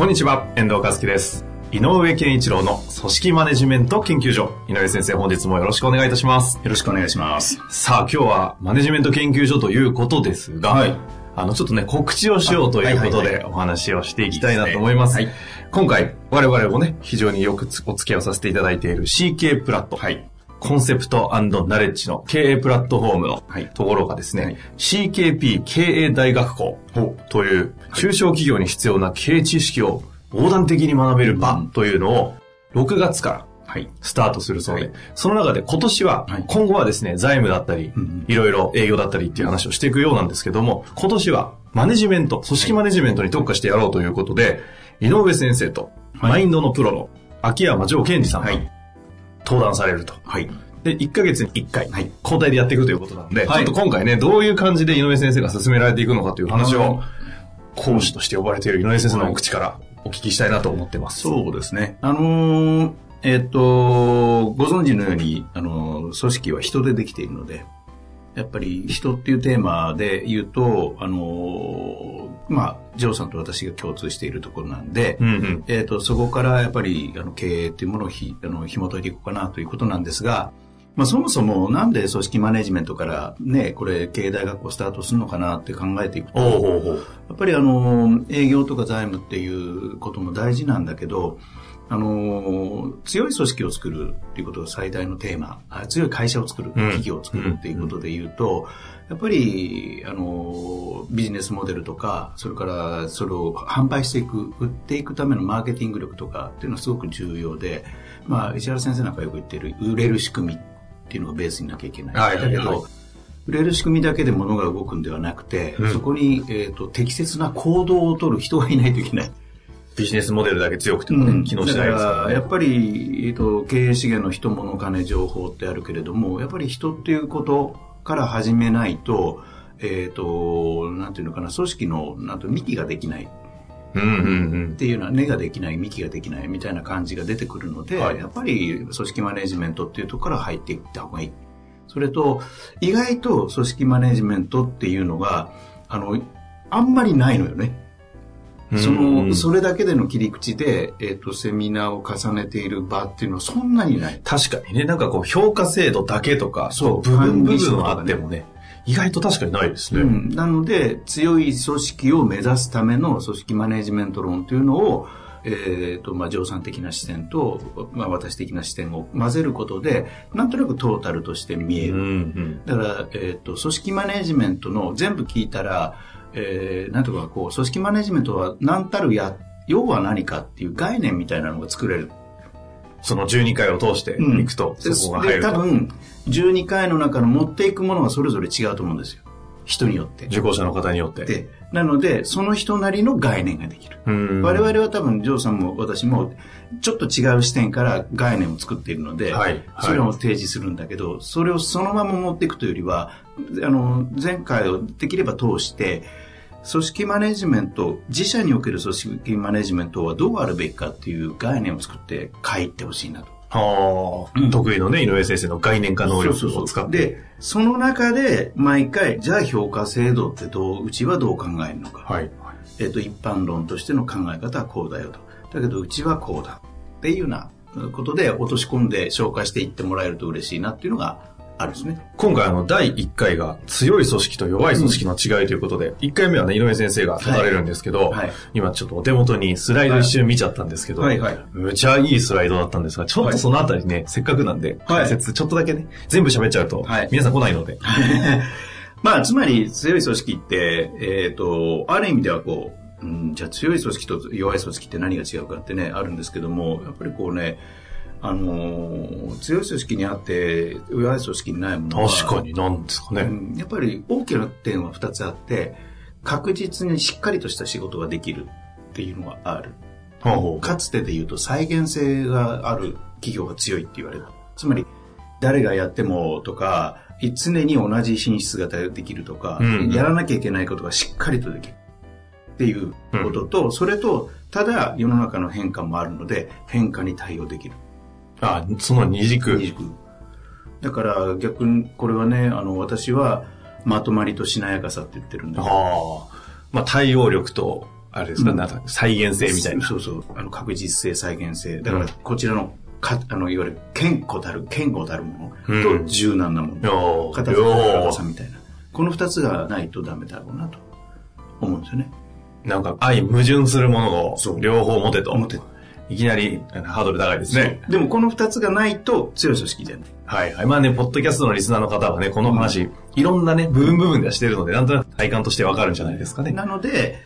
こんにちは、遠藤和樹です。井上健一郎の組織マネジメント研究所。井上先生、本日もよろしくお願いいたします。よろしくお願いします。さあ、今日はマネジメント研究所ということですが、はいあの、ちょっとね、告知をしようということでお話をしていきたいなと思います。はい今回、我々もね、非常によくつお付き合いをさせていただいている CK プラット。はい。コンセプトナレッジの経営プラットフォームのはい。ところがですね、はい。CKP 経営大学校という中小企業に必要な経営知識を横断的に学べる場というのを6月からはい。スタートするそうで、はい。その中で今年ははい、今後はですね、財務だったりいろいろ営業だったりっていう話をしていくようなんですけども、今年はマネジメント、組織マネジメントに特化してやろうということで、井上先生と、マインドのプロの秋山城健二さん登壇されると。はい。で、1ヶ月に1回、はい交代でやっていくということなので、はいちょっと今回ね、どういう感じで井上先生が進められていくのかという話をはい、講師として呼ばれている井上先生のお口からお聞きしたいなと思ってます。そうですね。あのーえっ、と、ご存知のように、あのー組織は人でできているので、やっぱり人っていうテーマで言うと、あのーまあ、ジョーさんと私が共通しているところなんで、うんうん。えっ、と、そこからやっぱり、あの、経営っていうものをひ、あの、紐解いていこうかなということなんですが、まあ、そもそもなんで組織マネジメントからね、これ、経営大学をスタートするのかなって考えていくと、おうほうほう。やっぱりあの、営業とか財務っていうことも大事なんだけど、あの、強い組織を作るっていうことが最大のテーマ、あ強い会社を作る、企業を作るっていうことで言うと、やっぱり、あの、ビジネスモデルとか、それからそれを販売していく、売っていくためのマーケティング力とかっていうのはすごく重要で、まあ、石原先生なんかよく言ってる、売れる仕組みっていうのがベースになきゃいけない。はいはいはいだけど、売れる仕組みだけで物が動くんではなくて、うんそこに、えー、と適切な行動を取る人がいないといけない。ビジネスモデルだけ強くてもね、機能しないですからね。だやっぱり、えー、と経営資源の人物金情報ってあるけれどもやっぱり人っていうことから始めないと,、えー、となんていうのかな組織のなんと幹ができないうんうんっていうのは根ができない幹ができないみたいな感じが出てくるので、はいやっぱり組織マネジメントっていうところから入っていった方がいい。それと意外と組織マネジメントっていうのがあのあんまりないのよね。うん。そうんの、それだけでの切り口で、えっ、と、セミナーを重ねている場っていうのはそんなにない。確かにね、なんかこう、評価制度だけとか、そう部分部分はあってもね、意外と確かにないですね。うん、なので、強い組織を目指すための組織マネジメント論というのを、えっ、と、まあ、乗算的な視点と、まあ、私的な視点を混ぜることで、なんとなくトータルとして見える。うんうん。だから、えっ、と、組織マネジメントの全部聞いたら、えー、なんとかこう、組織マネジメントは何たるや、要は何かっていう概念みたいなのが作れる。その12回を通していくと、でそこが入でると。多分、12回の中の持っていくものがそれぞれ違うと思うんですよ。人によって。受講者の方によって。で、なので、その人なりの概念ができる。うん我々は多分、ジョーさんも私も、ちょっと違う視点から概念を作っているので、はいはいそれを提示するんだけど、それをそのまま持っていくというよりは、あの、前回をできれば通して、組織マネジメント、自社における組織マネジメントはどうあるべきかっていう概念を作って書いてほしいなと。はあ、得意のね、井上先生の概念化能力を使って。で、その中で毎回、じゃあ評価制度ってどう、うちはどう考えるのか。はい。えっ、と、一般論としての考え方はこうだよと。だけど、うちはこうだ。っていうようなことで落とし込んで紹介していってもらえると嬉しいなっていうのがあるんですね。今回あの、第1回が強い組織と弱い組織の違いということで、1回目はね、井上先生が立たれるんですけど、はい。はい今ちょっとお手元にスライド一瞬見ちゃったんですけど、はい。はい。むちゃいいスライドだったんですが、ちょっとそのあたりね、せっかくなんで、はい。解説ちょっとだけね、全部喋っちゃうと、はい。皆さん来ないので、まあ、つまり強い組織って、えっ、と、ある意味ではこう、うん、じゃあ強い組織と弱い組織って何が違うかってね、あるんですけども、やっぱりこうね、あのー強い組織にあって弱い組織にないものは確かになんですかね。うんやっぱり大きな点は2つあって確実にしっかりとした仕事ができるっていうのがある。かつてで言うと再現性がある企業が強いって言われる。つまり、誰がやってもとか、常に同じ品質ができるとか、うんうんやらなきゃいけないことがしっかりとできる。っていうことと、それと、ただ世の中の変化もあるので、変化に対応できる。あ、その二軸。二軸だから逆に、これはね、あの、私は、まとまりとしなやかさって言ってるんだけどああ。まあ、対応力と、あれですか、うんなんか再現性みたいな。そうそう。あの、確実性、再現性。だからうん、こちらの、か、あの、いわゆる、健康たる、健康たるものうんと柔軟なもの。よー片付けのよ高さみたいな。この二つがないとダメだろうなと思うんですよね。ーなんか、相矛盾するものを両方持てと。持ていきなりハードル高いですね。でもこの二つがないと強い組織じゃない。はいはい。まあね、ポッドキャストのリスナーの方はね、この話、いろんなね、部分部分ではしてるので、なんとなく体感としてわかるんじゃないですかね。なので、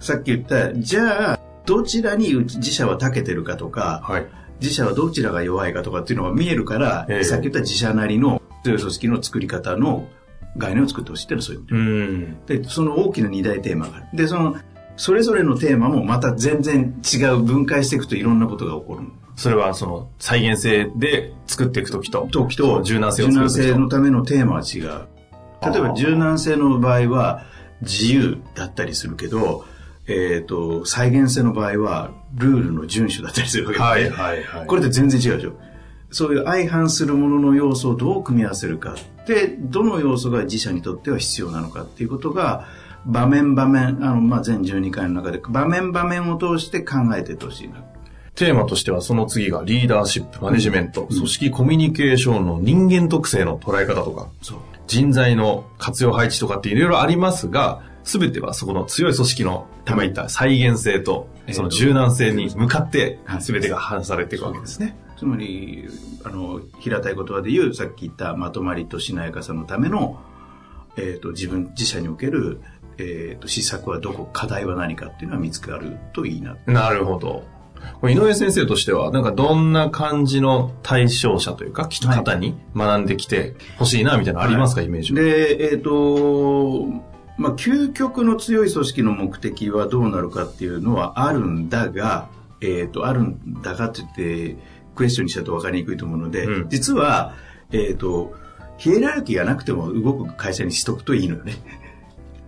さっき言った、じゃあ、どちらに自社は長けてるかとか、はい。自社はどちらが弱いかとかっていうのが見えるから、ええさっき言った自社なりの強い組織の作り方の概念を作ってほしいっていうのはそういうことうん。で、その大きな二大テーマがある。で、その、それぞれのテーマもまた全然違う分解していくといろんなことが起こる。それは、その、再現性で作っていくときと、時と柔軟性を柔軟。性のためのテーマは違う。例えば柔軟性の場合は自由だったりするけど、えっ、と、再現性の場合はルールの遵守だったりするわけですねはいはいはい。これって全然違うでしょ。そういう相反するものの要素をどう組み合わせるか。で、どの要素が自社にとっては必要なのかっていうことが、場面場面、あの、まあ、全12回の中で、場面場面を通して考えてほしいな。テーマとしてはその次がリーダーシップ、マネジメント、組織コミュニケーションの人間特性の捉え方とか。人材の活用配置とかっていろいろありますが、すべてはそこの強い組織の今言った再現性と、その柔軟性に向かってはい、すべてが話されていくわけですね。つまり、あの、平たい言葉で言う、さっき言ったまとまりとしなやかさのための、えっ、と、自分、自社における、えっ、と、施策はどこ、課題は何かっていうのは見つかるといいな。なるほど。井上先生としては、なんかどんな感じの対象者というか、方に学んできてほしいな、みたいなのありますか、イメージは？で、えっ、と、まあ、究極の強い組織の目的はどうなるかっていうのはあるんだが、えっ、と、あるんだがって言って、クエスチョンにしちゃうと分かりにくいと思うので、うん実は、えっ、と、ヒエラルキーがなくても動く会社にしとくといいのよね。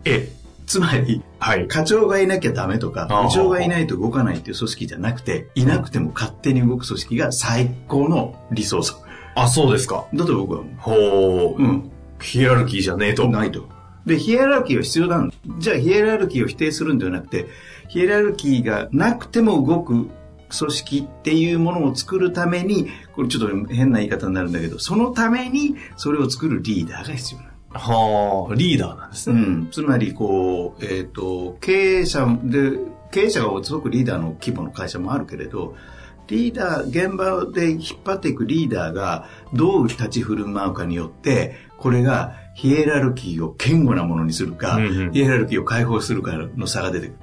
え、つまり、はい。課長がいなきゃダメとか部長がいないと動かないっていう組織じゃなくて、いなくても勝手に動く組織が最高の理想層。あ、そうですか。だと僕は思ほう。う。うん。ヒエラルキーじゃねえと。ないと。で、ヒエラルキーは必要なんじゃあヒエラルキーを否定するんではなくて、ヒエラルキーがなくても動く組織っていうものを作るために、これちょっと変な言い方になるんだけど、そのためにそれを作るリーダーが必要。はあ、リーダーなんですね。うん、つまりこう、えっ、と、経営者で、経営者がすごくリーダーの規模の会社もあるけれど、リーダー、現場で引っ張っていくリーダーがどう立ち振る舞うかによって、これがヒエラルキーを堅固なものにするか、うんうんヒエラルキーを解放するかの差が出てくる。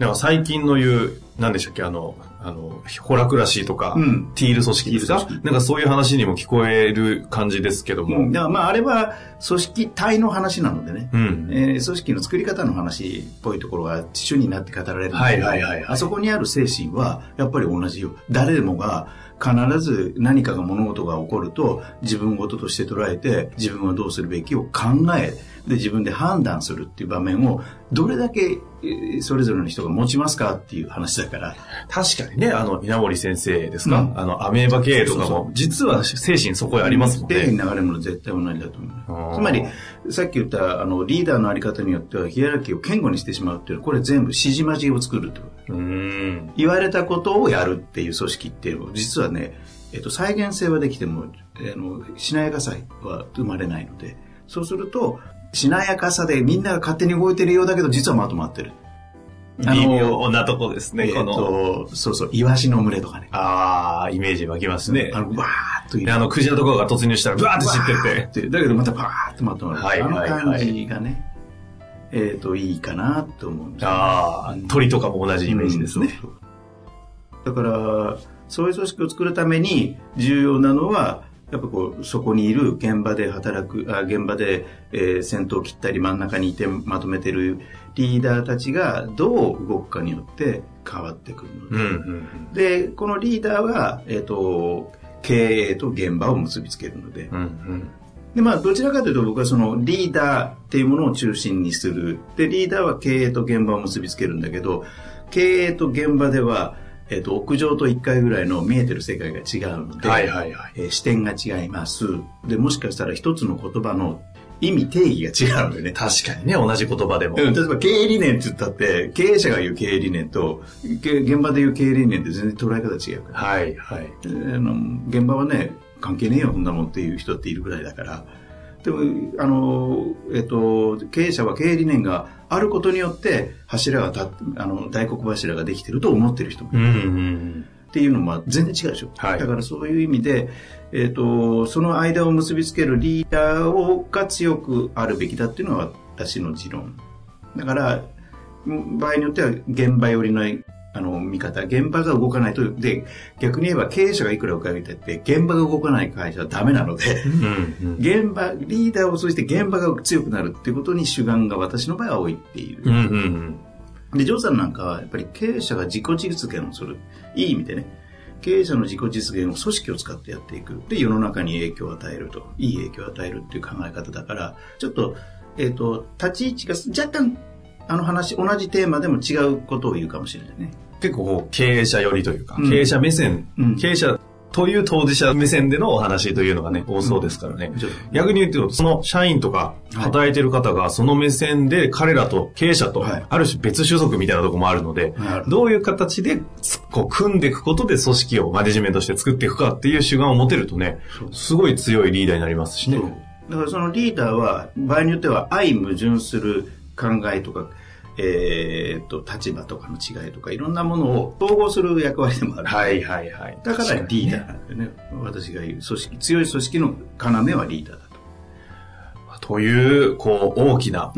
だから最近の言う、何でしたっけ、あの、あの、ホラクラシーとか、うん。ティール組織ですか？なんかそういう話にも聞こえる感じですけども。うん。だからまああれは組織体の話なのでね、うん。えー組織の作り方の話っぽいところが主になって語られるはいはいはいあそこにある精神はやっぱり同じよ。誰もが必ず何かが物事が起こると自分事として捉えて自分はどうするべきを考えで自分で判断するっていう場面をどれだけえーそれぞれの人が持ちますかっていう話だから。確かにね、あの、稲森先生ですか、うんあの、アメーバ経営とかも、実は精神そこにありますもんね。流れるもの絶対同じだと思う。つまり、さっき言ったあのリーダーのあり方によってはヒエラルキーを堅固にしてしまうっていうこれ全部指示待ちを作るってこ。言われたことをやるっていう組織っていうのは実はね、えっと、再現性はできても、あの、しなやかさは生まれないので、そうすると、しなやかさでみんなが勝手に動いてるようだけど実はまとまってる。あの微妙なとこですね、えっこの。と、そうそう、イワシの群れとかね。ああ、イメージ湧きますね。あの、わーっとあの、クジラとかが突入したら、ブワーって散ってって。って、だけどまたパーッとまとまる。はいはいはいあの感じがね、えっ、と、いいかなと思うんですああ、鳥とかも同じイメージですね。うんそうそうだから、そういう組織を作るために重要なのは、やっぱこう、そこにいる現場で働く、あ現場で、えー、先頭を切ったり真ん中にいてまとめてるリーダーたちがどう動くかによって変わってくるので、うんうんうん、で、このリーダーは、えっ、ー、と、経営と現場を結びつけるので、うんうんで、まあ、どちらかというと僕はそのリーダーっていうものを中心にする。で、リーダーは経営と現場を結びつけるんだけど、経営と現場では、えっ、ー、と、屋上と1階ぐらいの見えてる世界が違うので、はいはいはいえー、視点が違います。で、もしかしたら一つの言葉の意味、定義が違うんでね。確かにね、同じ言葉でも。うん、例えば経営理念って言ったって、経営者が言う経営理念と、現場で言う経営理念って全然捉え方違うから。はい、はい。あの現場はね、関係ねえよ、そんなもんっていう人っているぐらいだから。でも、あの、えっと、経営者は経営理念があることによって、柱がたあの、大黒柱ができてると思ってる人もいる。うんうんっていうのも全然違うでしょ。はい、だからそういう意味で、えっ、ー、と、その間を結びつけるリーダーをが強くあるべきだっていうのは私の持論。だから、場合によっては現場寄りのあの、見方、現場が動かないと、で、逆に言えば経営者がいくらお金てって、現場が動かない会社はダメなので、うんうん、現場、リーダーを通じて現場が強くなるっていうことに主眼が私の場合は置いている。うんうんうん、で、ジョーさんなんかは、やっぱり経営者が自己実現をする。いい意味でね、経営者の自己実現を組織を使ってやっていく。で、世の中に影響を与えると。いい影響を与えるっていう考え方だから、ちょっと、えっ、ー、と、立ち位置が若干あの話、同じテーマでも違うことを言うかもしれないね。結構経営者寄りというか、うん、経営者目線、うん、経営者という当事者目線でのお話というのがね、多そうですからね。うん、逆に言うと、その社員とか働いてる方がその目線で彼らと経営者と、ある種別種族みたいなとこもあるので、はい、どういう形でこう組んでいくことで組織をマネジメントして作っていくかっていう主眼を持てるとね、すごい強いリーダーになりますしね。だからそのリーダーは場合によっては相矛盾する考えとかえー、と、立場とかの違いとか、いろんなものを統合する役割でもある。はいはいはい。だからリーダーなんでね。ね私が言う組織、強い組織の要はリーダーだと。という、こう、大きな、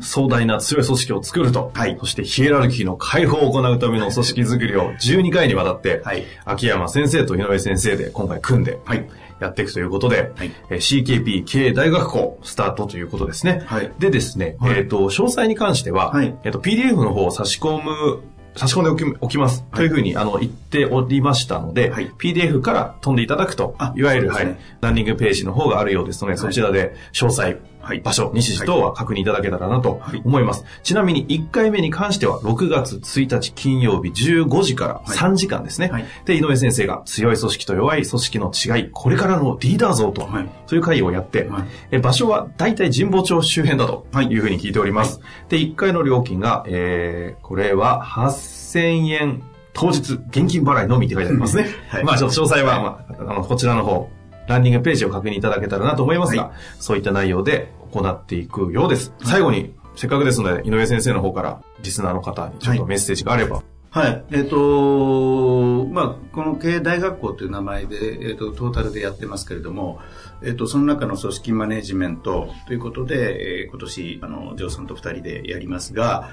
壮大な強い組織を作ると、はい、そしてヒエラルキーの解放を行うための組織づくりを12回にわたって、はい、秋山先生と井上先生で今回組んで、はいやっていくということで、はい、CKP 経営大学校スタートということですね。はい、でですね、はい、えっ、ー、と、詳細に関しては、はい、えっ、ー、と、PDF の方を差し込む差し込んでおきます。というふうに、あの、言っておりましたので、はい、PDF から飛んでいただくと、いわゆる、ね、はい、ランディングページの方があるようですので、そちらで詳細、はい、場所、日時等は確認いただけたらなと思います。はい、ちなみに1回目に関しては6月1日金曜日15時から3時間ですね。はい、で、井上先生が強い組織と弱い組織の違い、これからのリーダー像と、はい、そういう会をやって、え場所は大体神保町周辺だというふうに聞いております。で、1回の料金が、えー、これは8000円当日現金払いのみって書いてありますね。はい、まあちょっと詳細は、まあ、あのこちらの方、ランディングページを確認いただけたらなと思いますが、はい、そういった内容で行っていくようです。最後に、せっかくですので、井上先生の方から、リスナーの方にちょっとメッセージがあれば。はい。えっ、ー、とまあ、この経営大学校という名前で、えっ、ー、と、トータルでやってますけれども、えっ、ー、と、その中の組織マネジメントということで、えー、今年、あの、ジョーさんと二人でやりますが、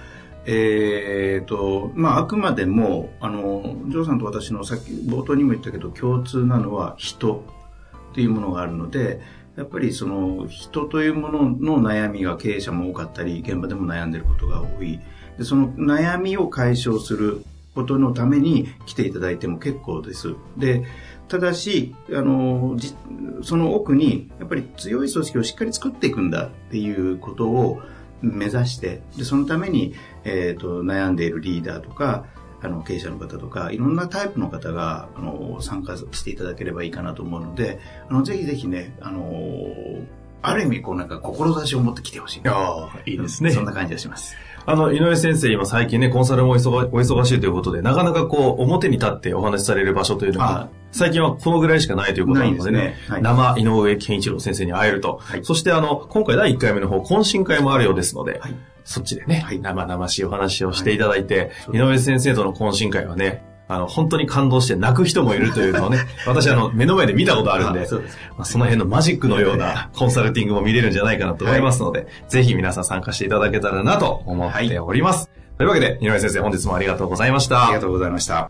えっ、と、まあ、あくまでも、あの、ジョーさんと私のさっき冒頭にも言ったけど、共通なのは人っていうものがあるので、やっぱりその人というものの悩みが経営者も多かったり、現場でも悩んでることが多い。でその悩みを解消することのために来ていただいても結構です。で、ただし、あの、その奥に、やっぱり強い組織をしっかり作っていくんだっていうことを目指して、で、そのために、え、ー、と、悩んでいるリーダーとか、あの、経営者の方とか、いろんなタイプの方が、あの、参加していただければいいかなと思うので、あの、ぜひぜひね、あの、ある意味、こうなんか、志を持ってきてほしい。ああ、いいですね。そんな感じがします。あの、井上先生、今最近ね、コンサルもお忙お忙しいということで、なかなかこう、表に立ってお話しされる場所というのが、最近はこのぐらいしかないということなのでね、ねはい、生井上健一郎先生に会えると。はい、そしてあの、今回第1回目の方、懇親会もあるようですので、はいそっちでね、はい、生々しいお話をしていただいて、はい、井上先生との懇親会はね、あの、本当に感動して泣く人もいるというのをね、私あの、目の前で見たことあるんで、そ,でまあ、その辺のマジックのようなコンサルティングも見れるんじゃないかなと思いますので、はい、ぜひ皆さん参加していただけたらなと思っております。はい、というわけで、井上先生本日もありがとうございました。ありがとうございました。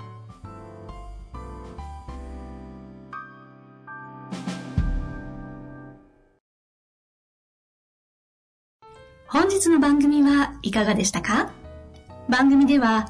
本日の番組はいかがでしたか？番組では、